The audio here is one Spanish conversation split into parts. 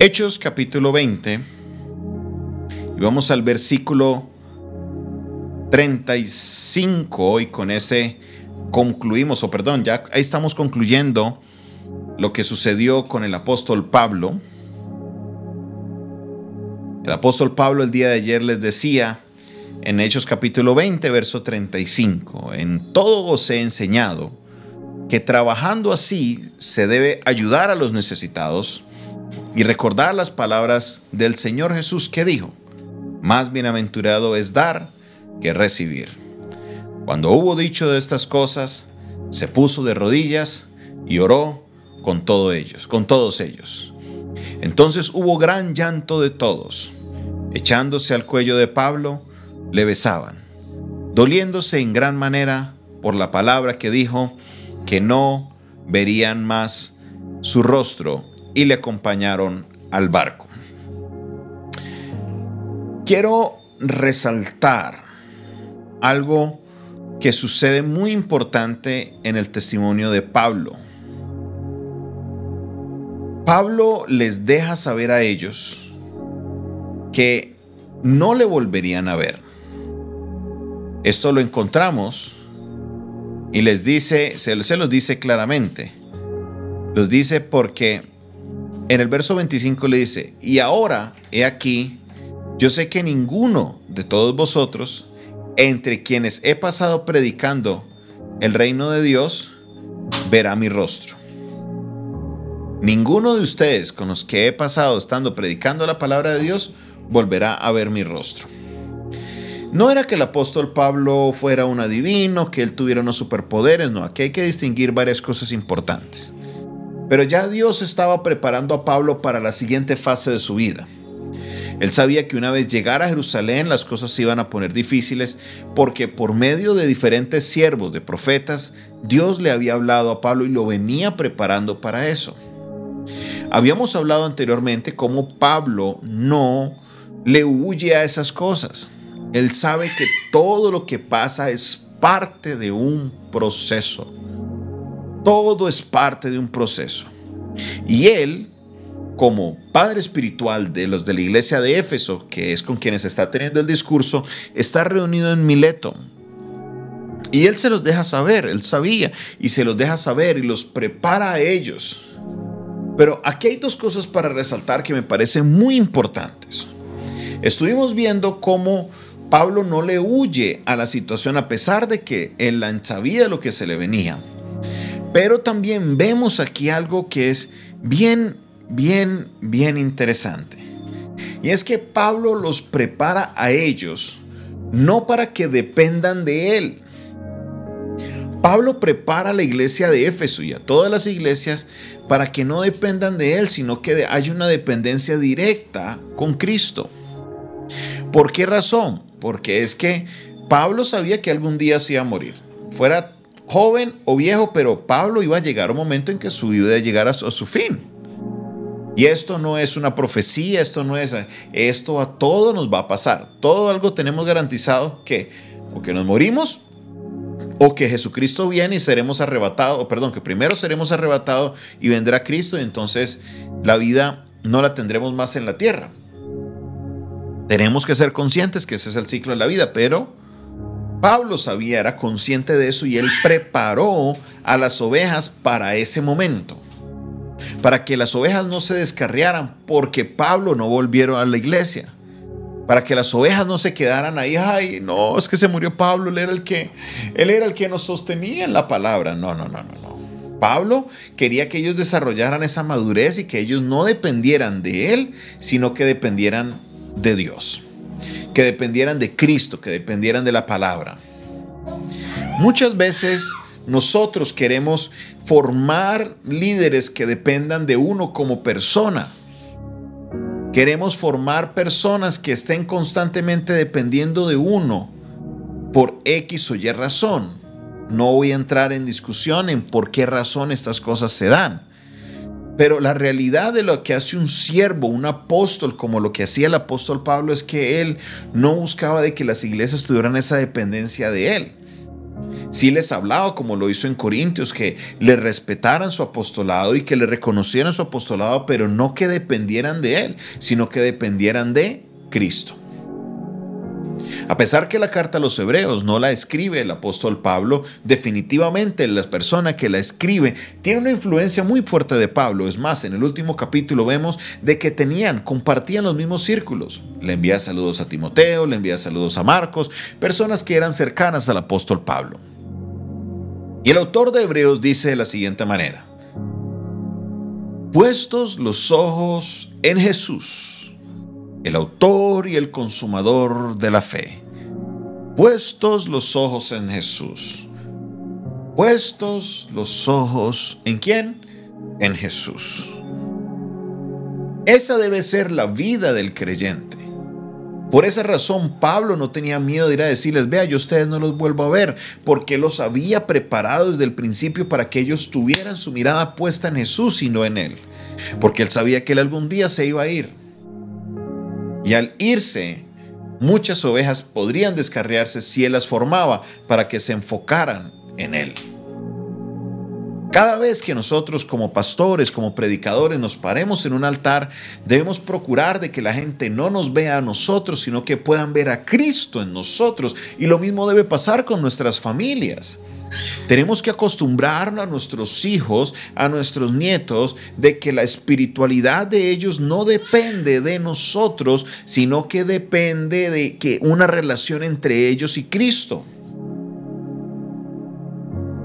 Hechos capítulo 20 y vamos al versículo 35 y con ese concluimos, o perdón, ya ahí estamos concluyendo lo que sucedió con el apóstol Pablo. El apóstol Pablo el día de ayer les decía en Hechos capítulo 20, verso 35, en todo os he enseñado que trabajando así se debe ayudar a los necesitados y recordar las palabras del Señor Jesús que dijo, más bienaventurado es dar que recibir. Cuando hubo dicho de estas cosas, se puso de rodillas y oró con todos ellos, con todos ellos. Entonces hubo gran llanto de todos. Echándose al cuello de Pablo, le besaban, doliéndose en gran manera por la palabra que dijo que no verían más su rostro y le acompañaron al barco. Quiero resaltar algo que sucede muy importante en el testimonio de Pablo. Pablo les deja saber a ellos que no le volverían a ver. Esto lo encontramos y les dice, se, los dice claramente. Los dice porque en el verso 25 le dice, y ahora, he aquí, yo sé que ninguno de todos vosotros, entre quienes he pasado predicando el reino de Dios, verá mi rostro. Ninguno de ustedes con los que he pasado estando predicando la palabra de Dios volverá a ver mi rostro. No era que el apóstol Pablo fuera un adivino, que él tuviera unos superpoderes, no, aquí hay que distinguir varias cosas importantes. Pero ya Dios estaba preparando a Pablo para la siguiente fase de su vida. Él sabía que una vez llegara a Jerusalén las cosas se iban a poner difíciles porque por medio de diferentes siervos, de profetas, Dios le había hablado a Pablo y lo venía preparando para eso. Habíamos hablado anteriormente cómo Pablo no le huye a esas cosas. Él sabe que todo lo que pasa es parte de un proceso. Todo es parte de un proceso. Y él como padre espiritual de los de la iglesia de Éfeso, que es con quienes está teniendo el discurso, está reunido en Mileto. Y él se los deja saber, él sabía, y se los deja saber y los prepara a ellos. Pero aquí hay dos cosas para resaltar que me parecen muy importantes. Estuvimos viendo cómo Pablo no le huye a la situación a pesar de que él sabía lo que se le venía. Pero también vemos aquí algo que es bien bien, bien interesante. Y es que Pablo los prepara a ellos no para que dependan de él. Pablo prepara a la iglesia de Éfeso y a todas las iglesias para que no dependan de él, sino que haya una dependencia directa con Cristo. ¿Por qué razón? Porque es que Pablo sabía que algún día se iba a morir. Fuera joven o viejo, pero Pablo iba a llegar un momento en que su vida iba a su fin. Y esto no es una profecía, esto no es, esto a todo nos va a pasar. Todo algo tenemos garantizado que o que nos morimos o que Jesucristo viene y seremos arrebatados, o perdón, que primero seremos arrebatados y vendrá Cristo y entonces la vida no la tendremos más en la tierra. Tenemos que ser conscientes que ese es el ciclo de la vida, pero Pablo sabía, era consciente de eso y él preparó a las ovejas para ese momento para que las ovejas no se descarriaran porque Pablo no volvieron a la iglesia. Para que las ovejas no se quedaran ahí, ay, no, es que se murió Pablo, él era el que él era el que nos sostenía en la palabra. No, no, no, no, no. Pablo quería que ellos desarrollaran esa madurez y que ellos no dependieran de él, sino que dependieran de Dios. Que dependieran de Cristo, que dependieran de la palabra. Muchas veces nosotros queremos formar líderes que dependan de uno como persona. Queremos formar personas que estén constantemente dependiendo de uno por X o Y razón. No voy a entrar en discusión en por qué razón estas cosas se dan. Pero la realidad de lo que hace un siervo, un apóstol, como lo que hacía el apóstol Pablo, es que él no buscaba de que las iglesias tuvieran esa dependencia de él Sí les hablaba, como lo hizo en Corintios, que le respetaran su apostolado y que le reconocieran su apostolado, pero no que dependieran de él, sino que dependieran de Cristo. A pesar que la carta a los hebreos no la escribe el apóstol Pablo, definitivamente la persona que la escribe tiene una influencia muy fuerte de Pablo. Es más, en el último capítulo vemos de que tenían, compartían los mismos círculos. Le envía saludos a Timoteo, le envía saludos a Marcos, personas que eran cercanas al apóstol Pablo. Y el autor de Hebreos dice de la siguiente manera, puestos los ojos en Jesús el autor y el consumador de la fe. Puestos los ojos en Jesús. Puestos los ojos en quién? En Jesús. Esa debe ser la vida del creyente. Por esa razón Pablo no tenía miedo de ir a decirles, vea, yo ustedes no los vuelvo a ver, porque los había preparado desde el principio para que ellos tuvieran su mirada puesta en Jesús y no en él. Porque él sabía que él algún día se iba a ir. Y al irse, muchas ovejas podrían descarriarse si él las formaba para que se enfocaran en él. Cada vez que nosotros como pastores, como predicadores nos paremos en un altar, debemos procurar de que la gente no nos vea a nosotros, sino que puedan ver a Cristo en nosotros. Y lo mismo debe pasar con nuestras familias. Tenemos que acostumbrarnos a nuestros hijos, a nuestros nietos, de que la espiritualidad de ellos no depende de nosotros, sino que depende de que una relación entre ellos y Cristo.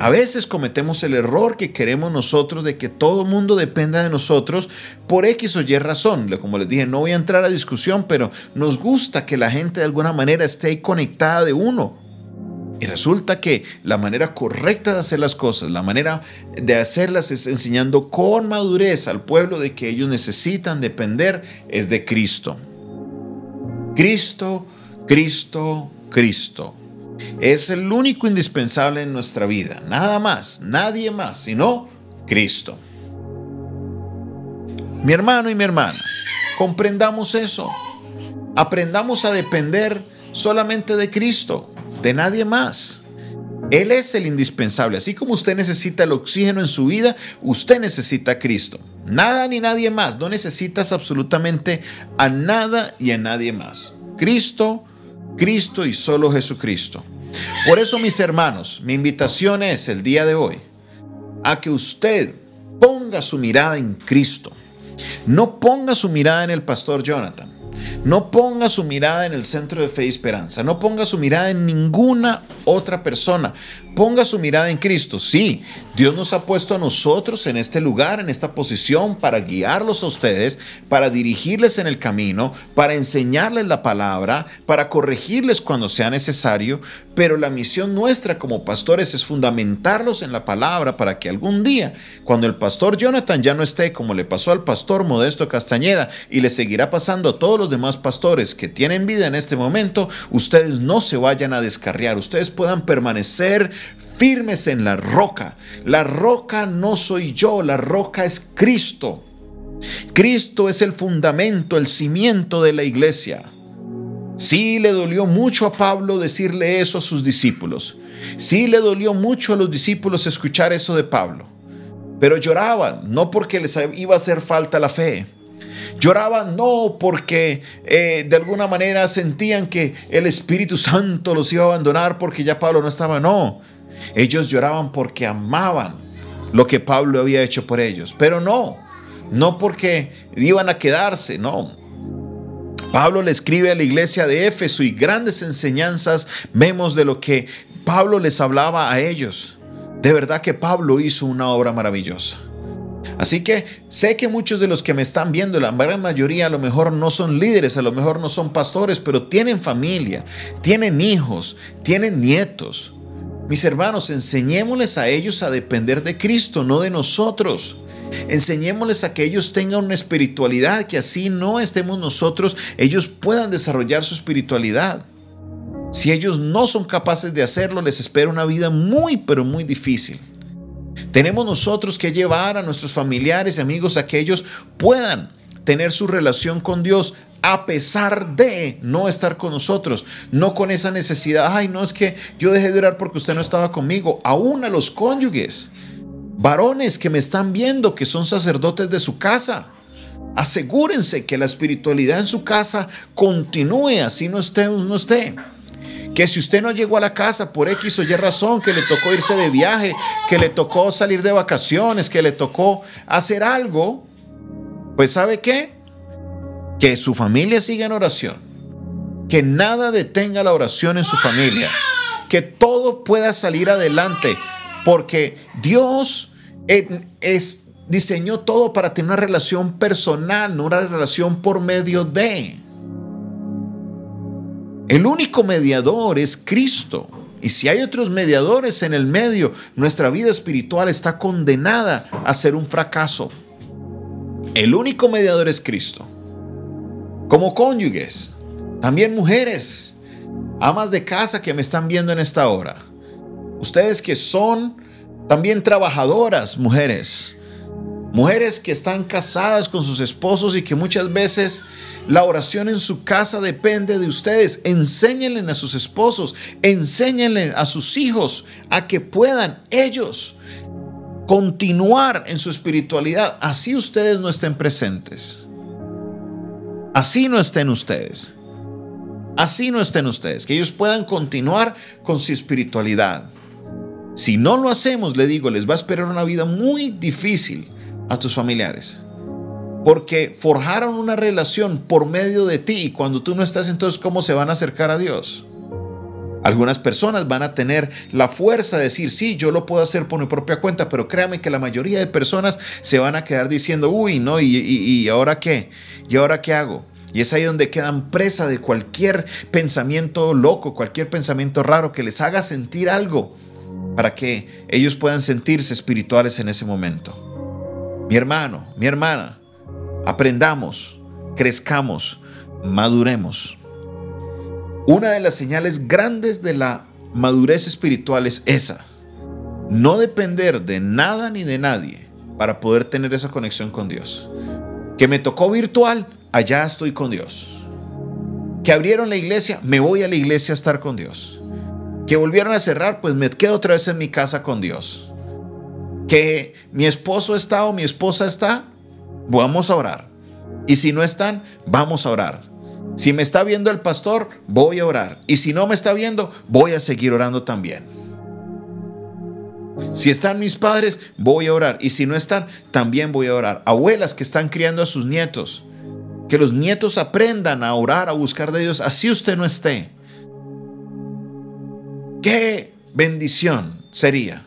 A veces cometemos el error que queremos nosotros de que todo el mundo dependa de nosotros por X o Y razón. Como les dije, no voy a entrar a discusión, pero nos gusta que la gente de alguna manera esté conectada de uno. Y resulta que la manera correcta de hacer las cosas, la manera de hacerlas es enseñando con madurez al pueblo de que ellos necesitan depender es de Cristo. Cristo, Cristo, Cristo. Es el único indispensable en nuestra vida. Nada más, nadie más, sino Cristo. Mi hermano y mi hermana, comprendamos eso. Aprendamos a depender solamente de Cristo de nadie más. Él es el indispensable. Así como usted necesita el oxígeno en su vida, usted necesita a Cristo. Nada ni nadie más. No necesitas absolutamente a nada y a nadie más. Cristo, Cristo y solo Jesucristo. Por eso, mis hermanos, mi invitación es el día de hoy a que usted ponga su mirada en Cristo. No ponga su mirada en el pastor Jonathan. No ponga su mirada en el centro de fe y esperanza. No ponga su mirada en ninguna otra persona. Ponga su mirada en Cristo. Sí, Dios nos ha puesto a nosotros en este lugar, en esta posición, para guiarlos a ustedes, para dirigirles en el camino, para enseñarles la palabra, para corregirles cuando sea necesario. Pero la misión nuestra como pastores es fundamentarlos en la palabra para que algún día, cuando el pastor Jonathan ya no esté, como le pasó al pastor Modesto Castañeda, y le seguirá pasando a todos los demás pastores que tienen vida en este momento, ustedes no se vayan a descarriar, ustedes puedan permanecer firmes en la roca. La roca no soy yo, la roca es Cristo. Cristo es el fundamento, el cimiento de la iglesia. Sí le dolió mucho a Pablo decirle eso a sus discípulos. Sí le dolió mucho a los discípulos escuchar eso de Pablo. Pero lloraban, no porque les iba a hacer falta la fe. Lloraban no porque eh, de alguna manera sentían que el Espíritu Santo los iba a abandonar porque ya Pablo no estaba, no. Ellos lloraban porque amaban lo que Pablo había hecho por ellos, pero no, no porque iban a quedarse, no. Pablo le escribe a la iglesia de Éfeso y grandes enseñanzas vemos de lo que Pablo les hablaba a ellos. De verdad que Pablo hizo una obra maravillosa. Así que sé que muchos de los que me están viendo, la gran mayoría a lo mejor no son líderes, a lo mejor no son pastores, pero tienen familia, tienen hijos, tienen nietos. Mis hermanos, enseñémosles a ellos a depender de Cristo, no de nosotros. Enseñémosles a que ellos tengan una espiritualidad, que así no estemos nosotros, ellos puedan desarrollar su espiritualidad. Si ellos no son capaces de hacerlo, les espera una vida muy, pero muy difícil. Tenemos nosotros que llevar a nuestros familiares y amigos a que ellos puedan tener su relación con Dios a pesar de no estar con nosotros, no con esa necesidad, ay, no es que yo dejé de orar porque usted no estaba conmigo, aún a los cónyuges, varones que me están viendo, que son sacerdotes de su casa. Asegúrense que la espiritualidad en su casa continúe, así no esté no esté. Que si usted no llegó a la casa por X o Y razón, que le tocó irse de viaje, que le tocó salir de vacaciones, que le tocó hacer algo, pues ¿sabe qué? Que su familia siga en oración. Que nada detenga la oración en su familia. Que todo pueda salir adelante. Porque Dios es, diseñó todo para tener una relación personal, no una relación por medio de. El único mediador es Cristo. Y si hay otros mediadores en el medio, nuestra vida espiritual está condenada a ser un fracaso. El único mediador es Cristo. Como cónyuges, también mujeres, amas de casa que me están viendo en esta hora. Ustedes que son también trabajadoras, mujeres. Mujeres que están casadas con sus esposos y que muchas veces la oración en su casa depende de ustedes. Enséñenle a sus esposos, enséñenle a sus hijos a que puedan ellos continuar en su espiritualidad. Así ustedes no estén presentes. Así no estén ustedes. Así no estén ustedes. Que ellos puedan continuar con su espiritualidad. Si no lo hacemos, le digo, les va a esperar una vida muy difícil a tus familiares. Porque forjaron una relación por medio de ti y cuando tú no estás, entonces, ¿cómo se van a acercar a Dios? Algunas personas van a tener la fuerza de decir, sí, yo lo puedo hacer por mi propia cuenta, pero créame que la mayoría de personas se van a quedar diciendo, uy, no, ¿y, y ahora qué? ¿Y ahora qué hago? Y es ahí donde quedan presa de cualquier pensamiento loco, cualquier pensamiento raro que les haga sentir algo para que ellos puedan sentirse espirituales en ese momento. Mi hermano, mi hermana, aprendamos, crezcamos, maduremos. Una de las señales grandes de la madurez espiritual es esa. No depender de nada ni de nadie para poder tener esa conexión con Dios. Que me tocó virtual, allá estoy con Dios. Que abrieron la iglesia, me voy a la iglesia a estar con Dios. Que volvieron a cerrar, pues me quedo otra vez en mi casa con Dios. Que mi esposo está o mi esposa está, vamos a orar. Y si no están, vamos a orar. Si me está viendo el pastor, voy a orar. Y si no me está viendo, voy a seguir orando también. Si están mis padres, voy a orar. Y si no están, también voy a orar. Abuelas que están criando a sus nietos. Que los nietos aprendan a orar, a buscar de Dios, así usted no esté. Qué bendición sería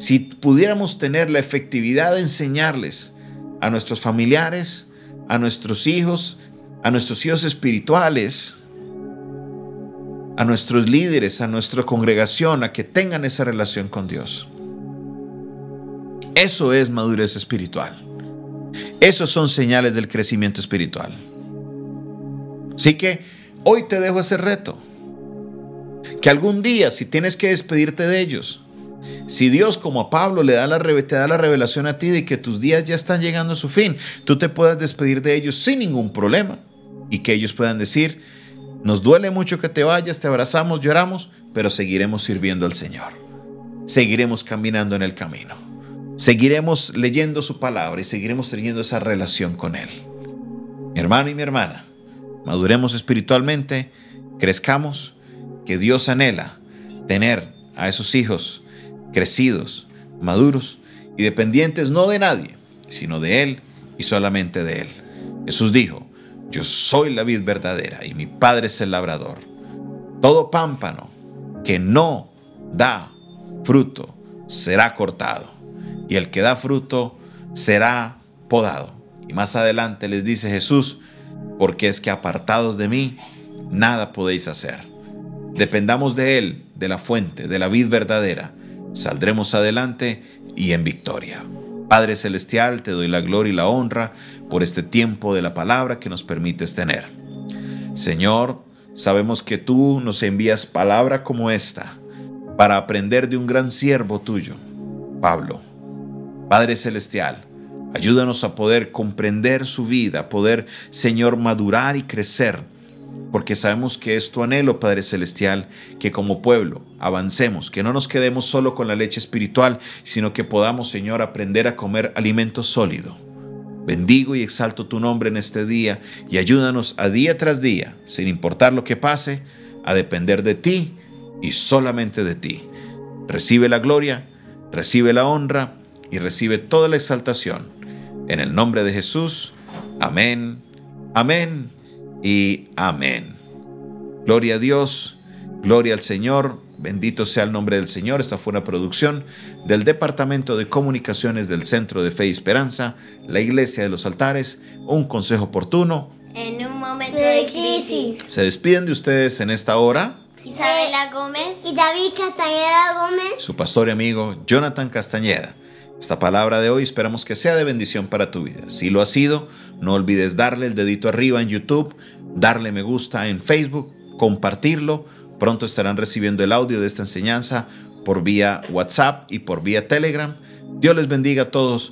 si pudiéramos tener la efectividad de enseñarles a nuestros familiares, a nuestros hijos, a nuestros hijos espirituales, a nuestros líderes, a nuestra congregación, a que tengan esa relación con Dios. Eso es madurez espiritual. Esos son señales del crecimiento espiritual. Así que hoy te dejo ese reto que algún día, si tienes que despedirte de ellos, si Dios como a Pablo le da la, te da la revelación a ti de que tus días ya están llegando a su fin, tú te puedas despedir de ellos sin ningún problema y que ellos puedan decir, nos duele mucho que te vayas, te abrazamos, lloramos, pero seguiremos sirviendo al Señor. Seguiremos caminando en el camino. Seguiremos leyendo su palabra y seguiremos teniendo esa relación con Él. Mi hermano y mi hermana, maduremos espiritualmente, crezcamos que Dios anhela tener a esos hijos crecidos, maduros y dependientes no de nadie, sino de Él y solamente de Él. Jesús dijo, yo soy la vid verdadera y mi Padre es el labrador. Todo pámpano que no da fruto será cortado y el que da fruto será podado. Y más adelante les dice Jesús, porque es que apartados de mí, nada podéis hacer. Dependamos de Él, de la fuente, de la vid verdadera. Saldremos adelante y en victoria. Padre Celestial, te doy la gloria y la honra por este tiempo de la palabra que nos permites tener. Señor, sabemos que tú nos envías palabra como esta para aprender de un gran siervo tuyo, Pablo. Padre Celestial, Ayúdanos a poder comprender su vida, poder, Señor, madurar y crecer, porque sabemos que es tu anhelo, Padre Celestial, que como pueblo avancemos, que no nos quedemos solo con la leche espiritual, sino que podamos, Señor, aprender a comer alimento sólido. Bendigo y exalto tu nombre en este día y ayúdanos a día tras día, sin importar lo que pase, a depender de ti y solamente de ti. Recibe la gloria, recibe la honra y recibe toda la exaltación en el nombre de Jesús, amén, amén y amén. Gloria a Dios, gloria al Señor, bendito sea el nombre del Señor. Esta fue una producción del Departamento de Comunicaciones del Centro de Fe y Esperanza, la Iglesia de los Altares, un consejo oportuno. En un momento de crisis. Se despiden de ustedes en esta hora. Isabela Gómez y David Castañeda Gómez. Su pastor y amigo Jonathan Castañeda. Esta palabra de hoy esperamos que sea de bendición para tu vida. Si lo ha sido, no olvides darle el dedito arriba en YouTube, darle me gusta en Facebook, compartirlo. Pronto estarán recibiendo el audio de esta enseñanza por vía WhatsApp y por vía Telegram. Dios les bendiga a todos.